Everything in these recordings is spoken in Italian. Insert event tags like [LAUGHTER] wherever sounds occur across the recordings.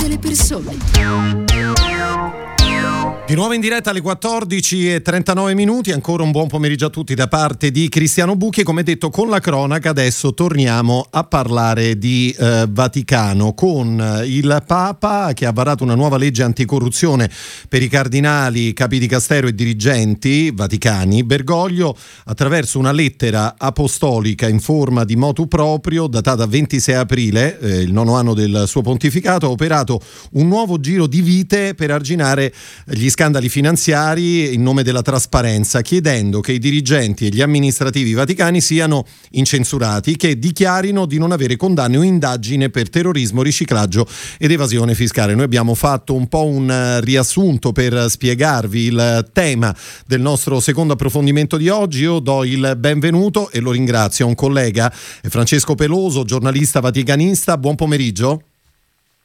delle persone. Di nuovo in diretta alle 14 e 39 minuti, ancora un buon pomeriggio a tutti da parte di Cristiano Bucchi. Come detto con la cronaca adesso torniamo a parlare di eh, Vaticano con il Papa che ha varato una nuova legge anticorruzione per i cardinali, capi di castero e dirigenti vaticani. Bergoglio attraverso una lettera apostolica in forma di motu proprio datata 26 aprile, eh, il nono anno del suo pontificato, ha operato un nuovo giro di vite per arginare gli scandali scandali finanziari in nome della trasparenza, chiedendo che i dirigenti e gli amministrativi vaticani siano incensurati, che dichiarino di non avere condanne o indagine per terrorismo, riciclaggio ed evasione fiscale. Noi abbiamo fatto un po' un eh, riassunto per spiegarvi il tema del nostro secondo approfondimento di oggi. Io do il benvenuto e lo ringrazio a un collega, Francesco Peloso, giornalista vaticanista. Buon pomeriggio.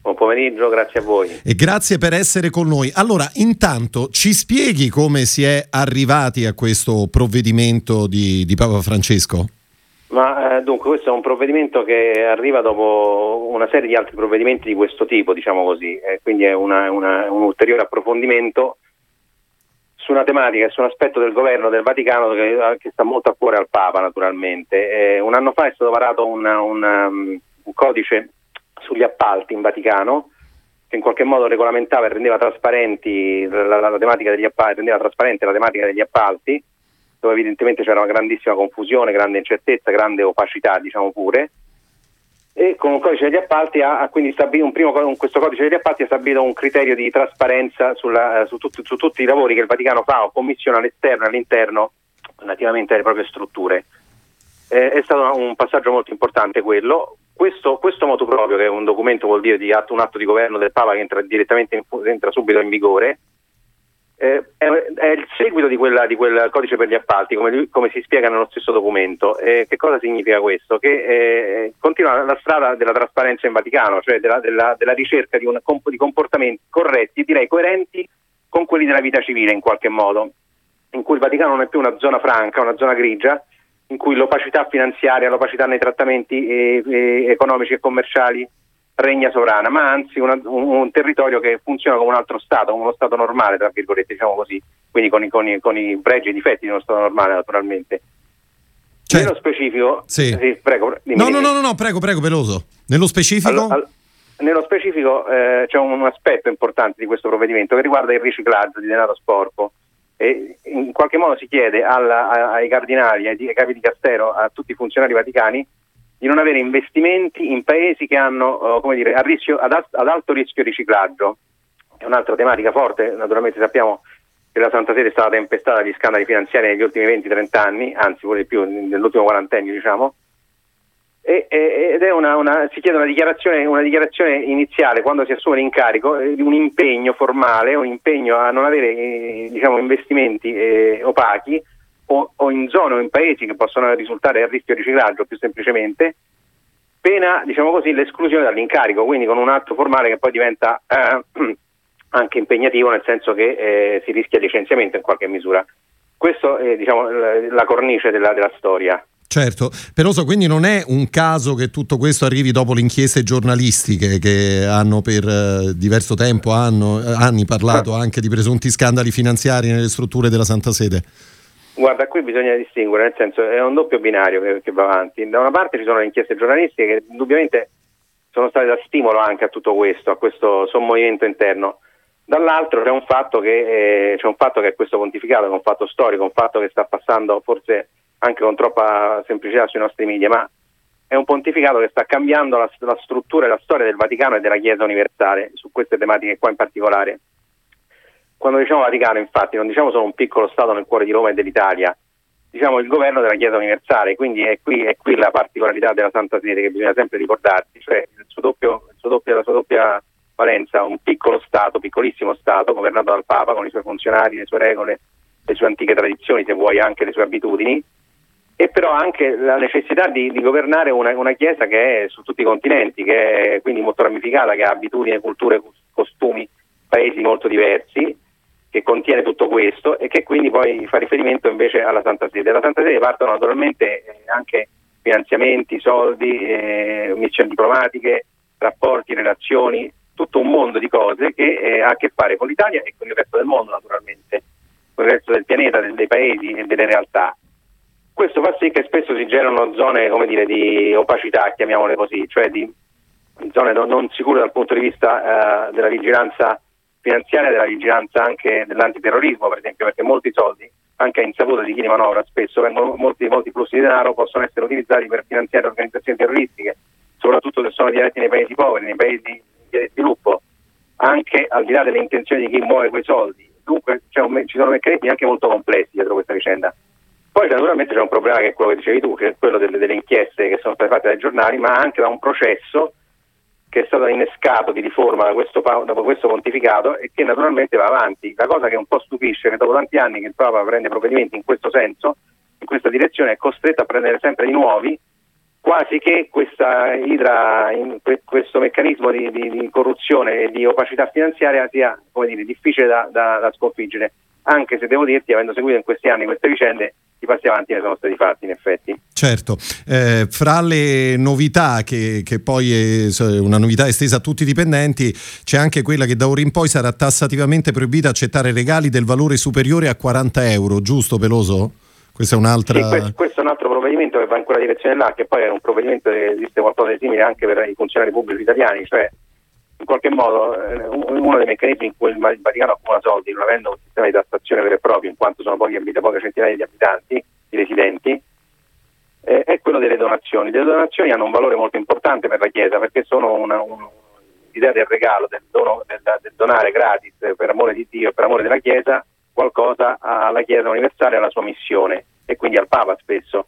Buon pomeriggio, grazie a voi. E grazie per essere con noi. Allora, intanto ci spieghi come si è arrivati a questo provvedimento di, di Papa Francesco? Ma eh, dunque, questo è un provvedimento che arriva dopo una serie di altri provvedimenti di questo tipo, diciamo così, eh, quindi è una, una, un ulteriore approfondimento su una tematica su un aspetto del governo del Vaticano che, che sta molto a cuore al Papa, naturalmente. Eh, un anno fa è stato varato una, una, um, un codice sugli appalti in Vaticano, che in qualche modo regolamentava e rendeva la, la, la tematica degli appalti, rendeva trasparente la tematica degli appalti, dove evidentemente c'era una grandissima confusione, grande incertezza, grande opacità, diciamo pure. E con un codice degli appalti ha, ha quindi stabilito un primo, questo codice degli appalti ha stabilito un criterio di trasparenza sulla, su, tutti, su tutti i lavori che il Vaticano fa o commissiona all'esterno e all'interno relativamente alle proprie strutture. Eh, è stato un passaggio molto importante quello. Questo, questo motu proprio, che è un documento, vuol dire di atto, un atto di governo del Papa che entra direttamente in, entra subito in vigore, eh, è, è, il seguito di, quella, di, quel codice per gli appalti, come, come si spiega nello stesso documento. Eh, che cosa significa questo? Che eh, continua la strada della trasparenza in Vaticano, cioè della, della, della ricerca di, un, di comportamenti corretti, direi coerenti con quelli della vita civile in qualche modo, in cui il Vaticano non è più una zona franca, una zona grigia, in cui l'opacità finanziaria, l'opacità nei trattamenti eh, eh, economici e commerciali regna sovrana, ma anzi una, un, un, territorio che funziona come un altro Stato, come uno Stato normale, tra virgolette, diciamo così, quindi con i, con i, con i pregi e i difetti di uno Stato normale naturalmente. Certo. Nello specifico, sì. Sì, prego, dimmi, no, no, no, no, prego, prego, veloso. Nello specifico? All, all, nello specifico eh, c'è un, un aspetto importante di questo provvedimento che riguarda il riciclaggio di denaro sporco e in qualche modo si chiede alla, ai cardinali, ai, capi di Castero, a tutti i funzionari vaticani di non avere investimenti in paesi che hanno uh, dire, rischio, ad, ad, alto rischio riciclaggio. È un'altra tematica forte, naturalmente sappiamo che la Santa Sede è stata tempestata dagli scandali finanziari negli ultimi 20-30 anni, anzi pure di più nell'ultimo quarantennio diciamo, ed è una, una, si chiede una dichiarazione, una dichiarazione, iniziale quando si assume l'incarico eh, un impegno formale, un impegno a non avere eh, diciamo, investimenti eh, opachi o, o, in zone o in paesi che possono risultare a rischio riciclaggio più semplicemente, pena diciamo così, l'esclusione dall'incarico, quindi con un atto formale che poi diventa eh, [CLEARS THROAT] anche impegnativo nel senso che eh, si rischia licenziamento in qualche misura. Questa è diciamo, la cornice della, della storia. Certo, Peroso, quindi non è un caso che tutto questo arrivi dopo le inchieste giornalistiche che hanno per eh, diverso tempo, hanno, eh, anni parlato anche di presunti scandali finanziari nelle strutture della Santa Sede? Guarda, qui bisogna distinguere, nel senso è un doppio binario che, che va avanti. Da una parte ci sono le inchieste giornalistiche che indubbiamente sono state da stimolo anche a tutto questo, a questo sommovimento interno. Dall'altro c'è un fatto che, eh, c'è un fatto che questo pontificato, è un fatto storico, un fatto che sta passando forse anche con troppa semplicità sui nostri media, ma è un pontificato che sta cambiando la, la struttura e la storia del Vaticano e della Chiesa universale su queste tematiche qua in particolare. Quando diciamo Vaticano, infatti, non diciamo solo un piccolo Stato nel cuore di Roma e dell'Italia, diciamo il governo della Chiesa universale, quindi è qui, è qui la particolarità della Santa Sede che bisogna sempre ricordarsi, cioè il suo doppio, il suo doppio, la sua doppia valenza, un piccolo Stato, piccolissimo Stato, governato dal Papa con i suoi funzionari, le sue regole, le sue antiche tradizioni, se vuoi anche le sue abitudini, e però anche la necessità di, di governare una, una, Chiesa che è su tutti i continenti, che è quindi molto ramificata, che ha abitudini, culture, costumi, paesi molto diversi, che contiene tutto questo e che quindi poi fa riferimento invece alla Santa Sede. Dalla Santa Sede partono naturalmente eh, anche finanziamenti, soldi, eh, missioni diplomatiche, rapporti, relazioni, tutto un mondo di cose che eh, ha a che fare con l'Italia e con il resto del mondo naturalmente, con il resto del pianeta, del, dei paesi e delle realtà. Questo fa sì che spesso si generano zone dire, di opacità, chiamiamole così, cioè di zone non, sicure dal punto di vista eh, della vigilanza finanziaria, della vigilanza anche dell'antiterrorismo, per esempio, perché molti soldi, anche a insaputa di chi ne manovra, spesso vengono, molti, molti flussi di denaro possono essere utilizzati per finanziare organizzazioni terroristiche, soprattutto se sono diretti nei paesi poveri, nei paesi di sviluppo, anche al di là delle intenzioni di chi muove quei soldi. Dunque un, ci sono meccanismi anche molto complessi dietro questa vicenda. Poi naturalmente c'è un problema che è quello che dicevi tu, che è quello delle, delle inchieste che sono state fatte dai giornali, ma anche da un processo che è stato innescato di riforma da questo, dopo questo pontificato e che naturalmente va avanti. La cosa che un po' stupisce è che dopo tanti anni che il Papa prende provvedimenti in questo senso, in questa direzione, è costretto a prendere sempre di nuovi, quasi che idra, questo meccanismo di, di, di, corruzione e di opacità finanziaria sia dire, difficile da, da, da sconfiggere, anche se devo dirti, avendo seguito in questi anni queste vicende, i passi avanti ne sono stati fatti in effetti. Certo, eh, fra le novità che, che, poi è una novità estesa a tutti i dipendenti c'è anche quella che da ora in poi sarà tassativamente proibita accettare regali del valore superiore a 40 euro, giusto Peloso? Questa è un'altra... Sì, questo, questo, è un altro provvedimento che va in quella direzione là, che poi è un provvedimento che esiste qualcosa di simile anche per i funzionari pubblici italiani, cioè in qualche modo eh, uno dei meccanismi in cui il Vaticano accumula soldi, non avendo un sistema di tassazione vero e proprio, in quanto sono pochi, poche centinaia di abitanti, di residenti, eh, è quello delle donazioni. Le donazioni hanno un valore molto importante per la Chiesa perché sono una, un'idea del regalo, del, dono, del, del, donare gratis per amore di Dio per amore della Chiesa qualcosa alla Chiesa universale alla sua missione e quindi al Papa spesso.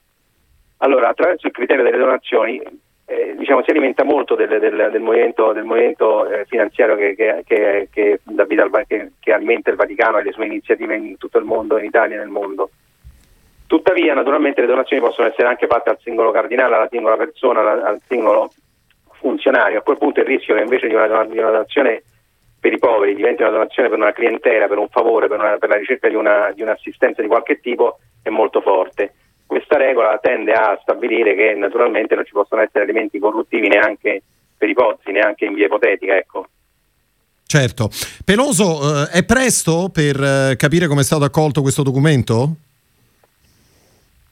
Allora, attraverso il criterio delle donazioni eh, diciamo, si alimenta molto del, del, del movimento, del movimento eh, finanziario che, che, che, che, alimenta il Vaticano e le sue iniziative in tutto il mondo, in Italia e nel mondo. Tuttavia, naturalmente, le donazioni possono essere anche fatte al singolo cardinale, alla singola persona, al singolo funzionario. A quel punto il rischio che invece di una, di una donazione per i poveri diventi una donazione per una clientela, per un favore, per, una, per la ricerca di, una, di un'assistenza di qualche tipo è molto forte questa regola tende a stabilire che naturalmente non ci possono essere elementi corruttivi neanche per i pozzi, neanche in via ipotetica. Ecco. Certo. Peloso, eh, è presto per eh, capire come è stato accolto questo documento?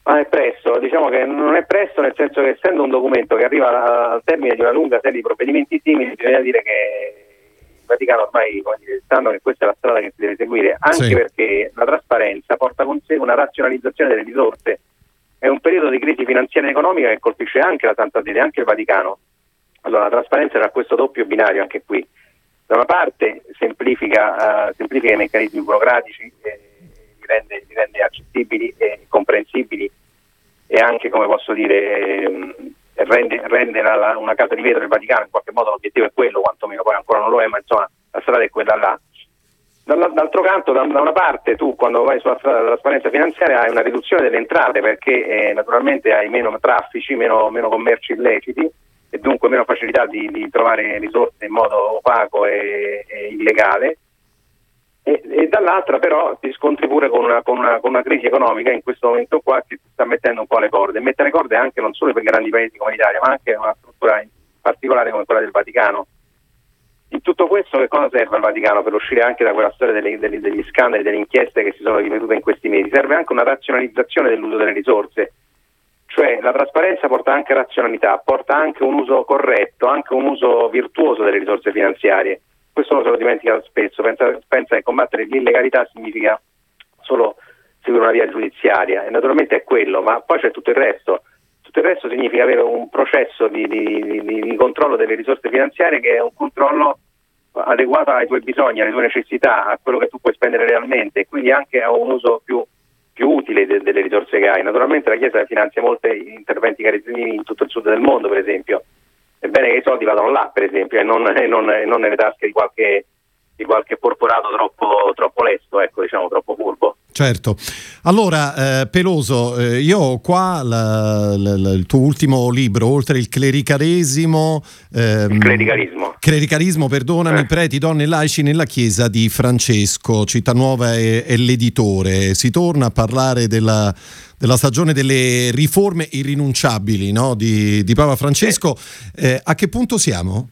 Ma è presto, diciamo che non è presto nel senso che essendo un documento che arriva al termine di una lunga serie di provvedimenti simili, bisogna dire che Vaticano ormai dire, sanno che questa è la strada che si deve seguire, anche sì. perché la trasparenza porta con sé una razionalizzazione delle risorse è un periodo di crisi finanziaria e economica che colpisce anche la Santa Sede, anche il Vaticano. Allora la trasparenza era questo doppio binario anche qui. Da una parte semplifica, uh, semplifica i meccanismi burocratici, eh, li, rende, li, rende, accessibili e comprensibili e anche, come posso dire, eh, rende, rende la, la, una casa di vetro del Vaticano, in qualche modo l'obiettivo è quello, quantomeno poi ancora non lo è, ma insomma strada è quella là. D'altro canto, da una parte, tu quando vai sulla strada della trasparenza finanziaria hai una riduzione delle entrate perché eh, naturalmente hai meno traffici, meno, meno, commerci illeciti e dunque meno facilità di, di trovare risorse in modo opaco e, e illegale. E, e, dall'altra però ti scontri pure con una, con, una, con una, crisi economica in questo momento qua che ti sta mettendo un po' le corde. Mette le corde anche non solo per grandi paesi come l'Italia, ma anche una struttura particolare come quella del Vaticano in tutto questo che cosa serve al Vaticano per uscire anche da quella storia delle, delle, degli scandali, delle inchieste che si sono ripetute in questi mesi? Serve anche una razionalizzazione dell'uso delle risorse, cioè la trasparenza porta anche razionalità, porta anche un uso corretto, anche un uso virtuoso delle risorse finanziarie. Questo lo se lo dimentica spesso, pensa, pensa che combattere l'illegalità significa solo seguire una via giudiziaria e naturalmente è quello, ma poi c'è tutto il resto. Tutto il resto significa avere un processo di, di, di, di controllo delle risorse finanziarie che è un controllo adeguata ai tuoi bisogni, alle tue necessità, a quello che tu puoi spendere realmente e quindi anche a un uso più, più utile de, delle risorse che hai. Naturalmente la Chiesa finanzia molti interventi caritativi in tutto il sud del mondo, per esempio. È bene che i soldi vadano là, per esempio, e non, e non, e non nelle tasche di qualche, di qualche porporato troppo, troppo lesto, ecco, diciamo, troppo furbo. Certo. Allora, eh, Peloso, eh, io ho qua la, la, la, il tuo ultimo libro, oltre il clericaresimo... Ehm, il clericalismo. Clericalismo, perdonami, eh. preti, donne e laici nella Chiesa di Francesco, Città Nuova è, è l'editore. Si torna a parlare della, della stagione delle riforme irrinunciabili no? di, di, Papa Francesco. Eh, a che punto siamo?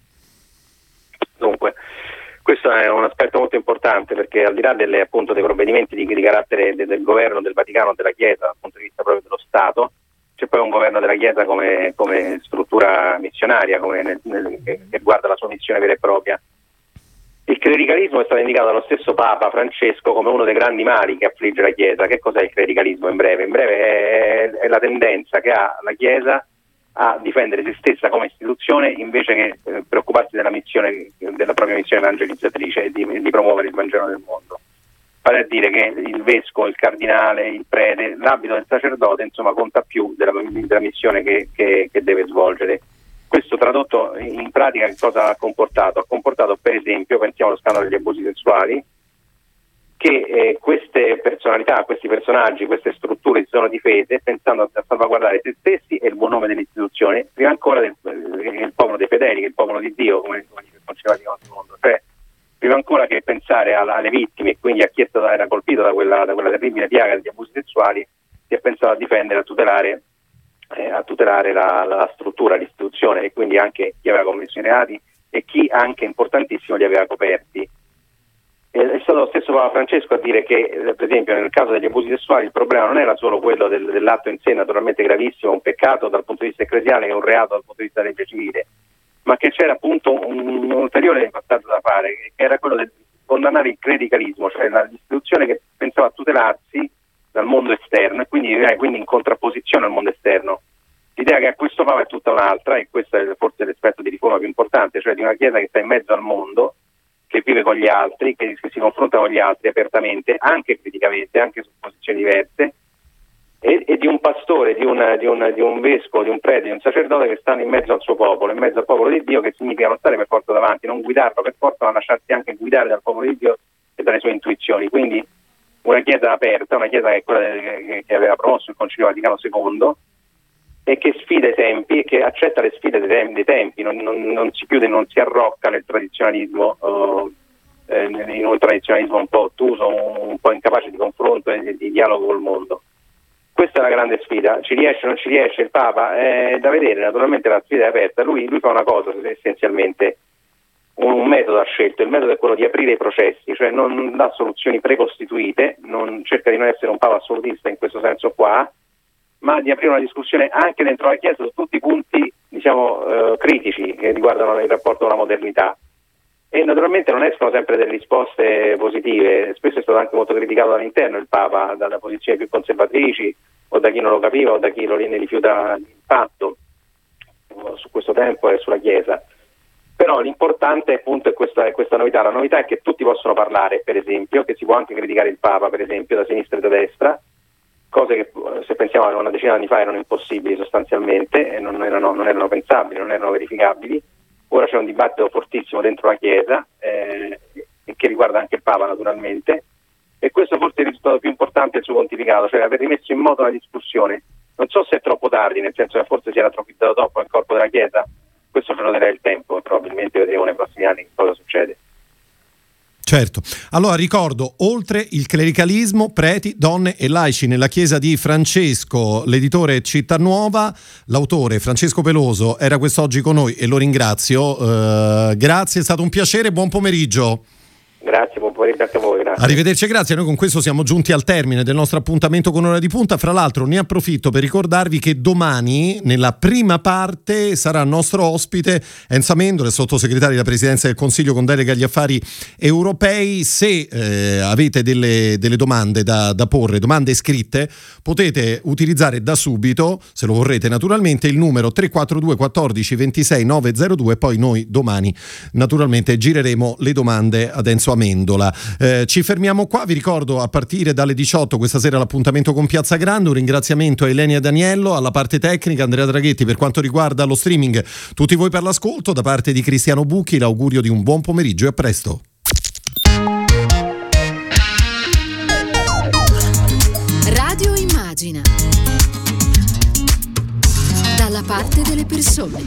Questo è un aspetto molto importante perché al di là delle, appunto, dei provvedimenti di, di carattere de, del governo, del Vaticano, della Chiesa, dal punto di vista proprio dello Stato, c'è poi un governo della Chiesa come, come struttura missionaria, come nel, nel, che riguarda la sua missione vera e propria. Il clericalismo è stato indicato dallo stesso Papa Francesco come uno dei grandi mali che affligge la Chiesa. Che cos'è il clericalismo in breve? In breve è, è la tendenza che ha la Chiesa a difendere se stessa come istituzione invece che eh, preoccuparsi della, missione, della propria missione evangelizzatrice e di, di, promuovere il Vangelo nel mondo. Vale a dire che il vescovo, il cardinale, il prete, l'abito del sacerdote insomma conta più della, della missione che, che, che, deve svolgere. Questo tradotto in pratica che cosa ha comportato? Ha comportato per esempio, pensiamo allo scandalo degli abusi sessuali, che eh, queste personalità, questi personaggi, queste strutture si sono difese pensando a salvaguardare se stessi e il buon nome dell'istituzione, prima ancora del, del popolo dei fedeli, che è il popolo di Dio, come, come Concilio Vaticano II. Cioè, prima ancora che pensare alla, alle vittime e quindi a chi era colpito da quella, da quella, terribile piaga degli abusi sessuali, si è pensato a difendere, a tutelare, eh, a tutelare la, la, struttura, l'istituzione e quindi anche chi aveva commesso i reati e chi anche importantissimo li aveva coperti è stato lo stesso Papa Francesco a dire che, eh, per esempio, nel caso degli abusi sessuali il problema non era solo quello del, dell'atto in sé, naturalmente gravissimo, un peccato dal punto di vista ecclesiale e un reato dal punto di vista della legge civile, ma che c'era appunto un, un ulteriore passaggio da fare, che era quello di condannare il clericalismo, cioè l'istituzione che pensava a tutelarsi dal mondo esterno e quindi, eh, quindi in contrapposizione al mondo esterno. L'idea che a questo Papa è tutta un'altra, e questo è forse l'aspetto di riforma più importante, cioè di una Chiesa che sta in mezzo al mondo vive con gli altri, che, si confronta con gli altri apertamente, anche criticamente, anche su posizioni diverse, e, e di un pastore, di, una, di, una, di, un vescovo, di un prete, di un sacerdote che stanno in mezzo al suo popolo, in mezzo al popolo di Dio, che significa non stare per forza davanti, non guidarlo per forza, ma lasciarsi anche guidare dal popolo di Dio e dalle sue intuizioni. Quindi una chiesa aperta, una chiesa che è quella che, che aveva promosso il Concilio Vaticano II, e che sfida i tempi e che accetta le sfide dei, tem- dei tempi, non, non, non, si chiude, non si arrocca nel tradizionalismo, eh, in un tradizionalismo un po' ottuso, un, un po' incapace di confronto e di dialogo col mondo. Questa è la grande sfida, ci riesce o non ci riesce il Papa? È da vedere, naturalmente la sfida è aperta, lui, lui fa una cosa essenzialmente, un, un, metodo ha scelto, il metodo è quello di aprire i processi, cioè non dà soluzioni precostituite, non, cerca di non essere un Papa assolutista in questo senso qua, ma di aprire una discussione anche dentro la Chiesa su tutti i punti diciamo, eh, critici che riguardano il rapporto con la modernità. E naturalmente non escono sempre delle risposte positive, spesso è stato anche molto criticato dall'interno il Papa, dalle posizioni più conservatrici o da chi non lo capiva o da chi lo rifiuta l'impatto su questo tempo e sulla Chiesa. Però l'importante appunto è questa, è questa novità, la novità è che tutti possono parlare, per esempio, che si può anche criticare il Papa, per esempio, da sinistra e da destra, cose che se pensiamo a una decina di anni fa erano impossibili sostanzialmente e non erano, non erano pensabili, non erano verificabili. Ora c'è un dibattito fortissimo dentro la Chiesa eh, che riguarda anche il Papa naturalmente e questo forse è il risultato più importante del suo pontificato, cioè aver rimesso in moto la discussione. Non so se è troppo tardi, nel senso che forse si era tropizzato troppo nel corpo della Chiesa, questo ce il tempo probabilmente vedremo nei prossimi anni cosa succede. Certo. Allora ricordo, oltre il clericalismo, preti, donne e laici nella chiesa di Francesco, l'editore Città Nuova, l'autore Francesco Peloso era quest'oggi con noi e lo ringrazio. Uh, grazie, è stato un piacere, buon pomeriggio. Grazie, pomeriggio a voi. Grazie. Arrivederci, grazie. Noi con questo siamo giunti al termine del nostro appuntamento con Ora di Punta. Fra l'altro ne approfitto per ricordarvi che domani, nella prima parte, sarà nostro ospite Enza Mendole, sottosegretario della Presidenza del Consiglio con delega agli affari europei. Se eh, avete delle, delle domande da, da, porre, domande scritte, potete utilizzare da subito, se lo vorrete naturalmente, il numero 342 14 26 902 poi noi domani naturalmente gireremo le domande ad Enzo Amendola. Eh, ci fermiamo qua, vi ricordo a partire dalle 18 questa sera l'appuntamento con Piazza Grande, un ringraziamento a Elenia Daniello, alla parte tecnica Andrea Draghetti per quanto riguarda lo streaming, tutti voi per l'ascolto, da parte di Cristiano Bucchi. L'augurio di un buon pomeriggio e a presto. Radio Immagina. Dalla parte delle persone.